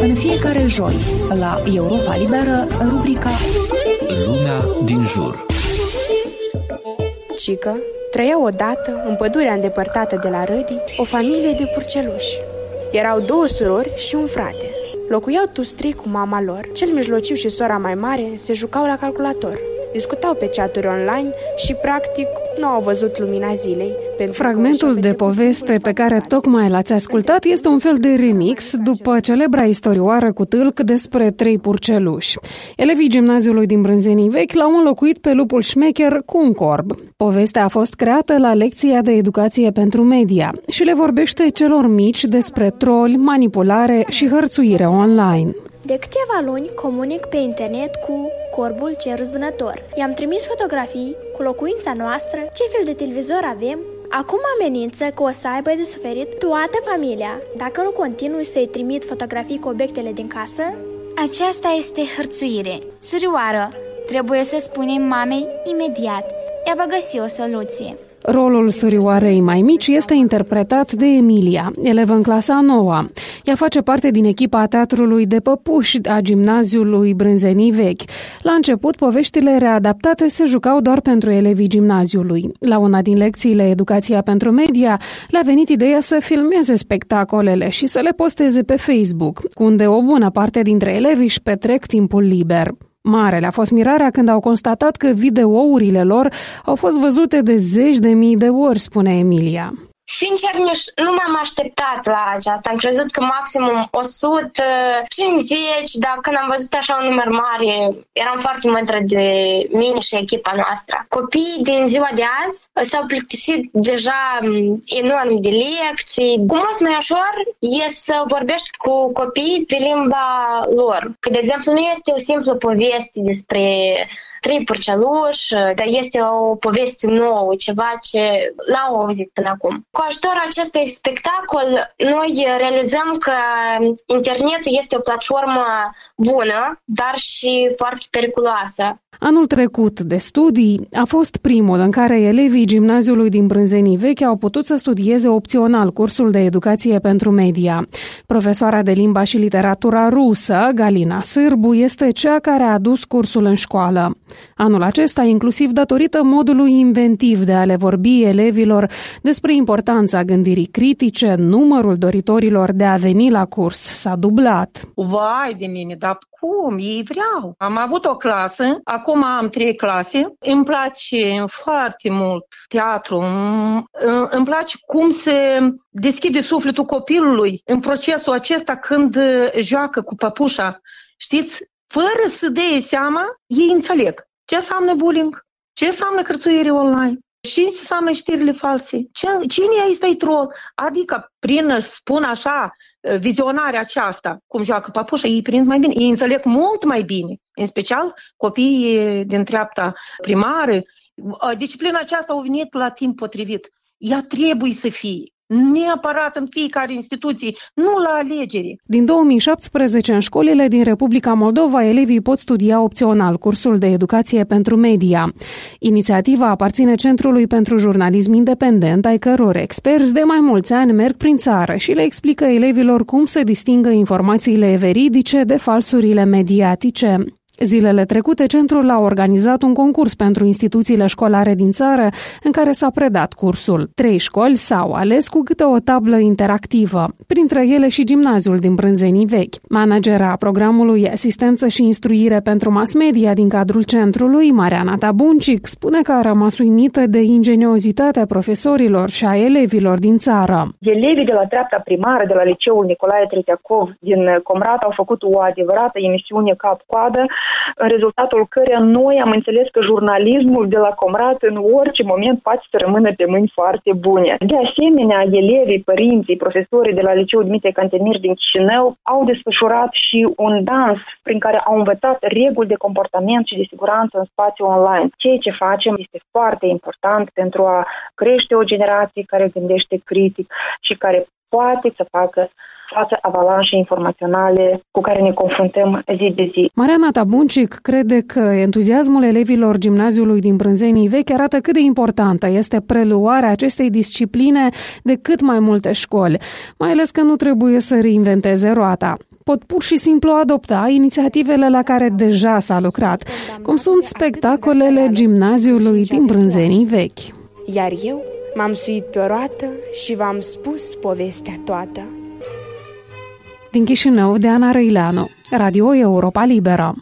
În fiecare joi, la Europa Liberă, rubrica Lumea din jur. Cică trăia odată, în pădurea îndepărtată de la Rădii, o familie de purceluși. Erau două surori și un frate. Locuiau toți trei cu mama lor. Cel mijlociu și sora mai mare se jucau la calculator discutau pe chaturi online și, practic, nu au văzut lumina zilei. Fragmentul de poveste pe care tocmai l-ați ascultat este un fel de remix după celebra istorioară cu tâlc despre trei purceluși. Elevii gimnaziului din Brânzenii Vechi l-au înlocuit pe lupul șmecher cu un corb. Povestea a fost creată la lecția de educație pentru media și le vorbește celor mici despre troli, manipulare și hărțuire online. De câteva luni comunic pe internet cu Corbul Cer Răzbunător. I-am trimis fotografii cu locuința noastră, ce fel de televizor avem, Acum amenință că o să aibă de suferit toată familia dacă nu continui să-i trimit fotografii cu obiectele din casă. Aceasta este hărțuire. Surioară, trebuie să spunem mamei imediat. Ea va găsi o soluție. Rolul surioarei mai mici este interpretat de Emilia, elevă în clasa 9. Ea face parte din echipa teatrului de păpuși a gimnaziului Brânzenii Vechi. La început, poveștile readaptate se jucau doar pentru elevii gimnaziului. La una din lecțiile Educația pentru Media, le-a venit ideea să filmeze spectacolele și să le posteze pe Facebook, unde o bună parte dintre elevi își petrec timpul liber. Mare le-a fost mirarea când au constatat că videourile lor au fost văzute de zeci de mii de ori, spune Emilia. Sincer, nu m-am așteptat la aceasta. Am crezut că maximum 150, dar când am văzut așa un număr mare, eram foarte mândră de mine și echipa noastră. Copiii din ziua de azi s-au plictisit deja enorm de lecții. Cu mult mai ușor e să vorbești cu copiii pe limba lor. Că, de exemplu, nu este o simplă poveste despre trei purceluși, dar este o poveste nouă, ceva ce l-au auzit până acum. Cu ajutorul acestui spectacol, noi realizăm că internetul este o platformă bună, dar și foarte periculoasă. Anul trecut de studii a fost primul în care elevii gimnaziului din Brânzenii Vechi au putut să studieze opțional cursul de educație pentru media. Profesoara de limba și literatura rusă, Galina Sârbu, este cea care a adus cursul în școală. Anul acesta, inclusiv datorită modului inventiv de a le vorbi elevilor despre importanța gândirii critice, numărul doritorilor de a veni la curs s-a dublat. Vai de mine, dar cum? Ei vreau. Am avut o clasă, acum am trei clase. Îmi place foarte mult teatru. Îmi place cum se deschide sufletul copilului în procesul acesta când joacă cu păpușa. Știți, fără să dea seama, ei înțeleg ce înseamnă bullying, ce înseamnă cărțuire online, și înseamnă știrile false. Cine este troll? Adică, prin, spun așa, vizionarea aceasta, cum joacă papușa, ei prind mai bine, ei înțeleg mult mai bine, în special copiii din treapta primară. Disciplina aceasta a venit la timp potrivit. Ea trebuie să fie neapărat în fiecare instituție, nu la alegeri. Din 2017, în școlile din Republica Moldova, elevii pot studia opțional cursul de educație pentru media. Inițiativa aparține Centrului pentru Jurnalism Independent, ai căror experți de mai mulți ani merg prin țară și le explică elevilor cum să distingă informațiile veridice de falsurile mediatice. Zilele trecute, centrul a organizat un concurs pentru instituțiile școlare din țară în care s-a predat cursul. Trei școli s-au ales cu câte o tablă interactivă, printre ele și gimnaziul din Brânzenii Vechi. Managera programului Asistență și Instruire pentru Mass Media din cadrul centrului, Mariana Tabuncic, spune că a rămas uimită de ingeniozitatea profesorilor și a elevilor din țară. Elevii de la treapta primară de la liceul Nicolae Tretiakov din Comrat au făcut o adevărată emisiune cap-coadă în rezultatul căreia noi am înțeles că jurnalismul de la Comrat în orice moment poate să rămână pe mâini foarte bune. De asemenea, elevii, părinții, profesorii de la Liceul Dimitrie Cantemir din Chișinău au desfășurat și un dans prin care au învățat reguli de comportament și de siguranță în spațiu online. Ceea ce facem este foarte important pentru a crește o generație care gândește critic și care poate să facă față avalanșe informaționale cu care ne confruntăm zi de zi. Mariana Tabuncic crede că entuziasmul elevilor gimnaziului din Brânzenii Vechi arată cât de importantă este preluarea acestei discipline de cât mai multe școli, mai ales că nu trebuie să reinventeze roata. pot pur și simplu adopta inițiativele la care deja s-a lucrat, cum sunt spectacolele gimnaziului din Brânzenii vechi. Iar eu m-am suit pe o roată și v-am spus povestea toată. Din Chișinău, de Ana Răileanu, Radio Europa Liberă.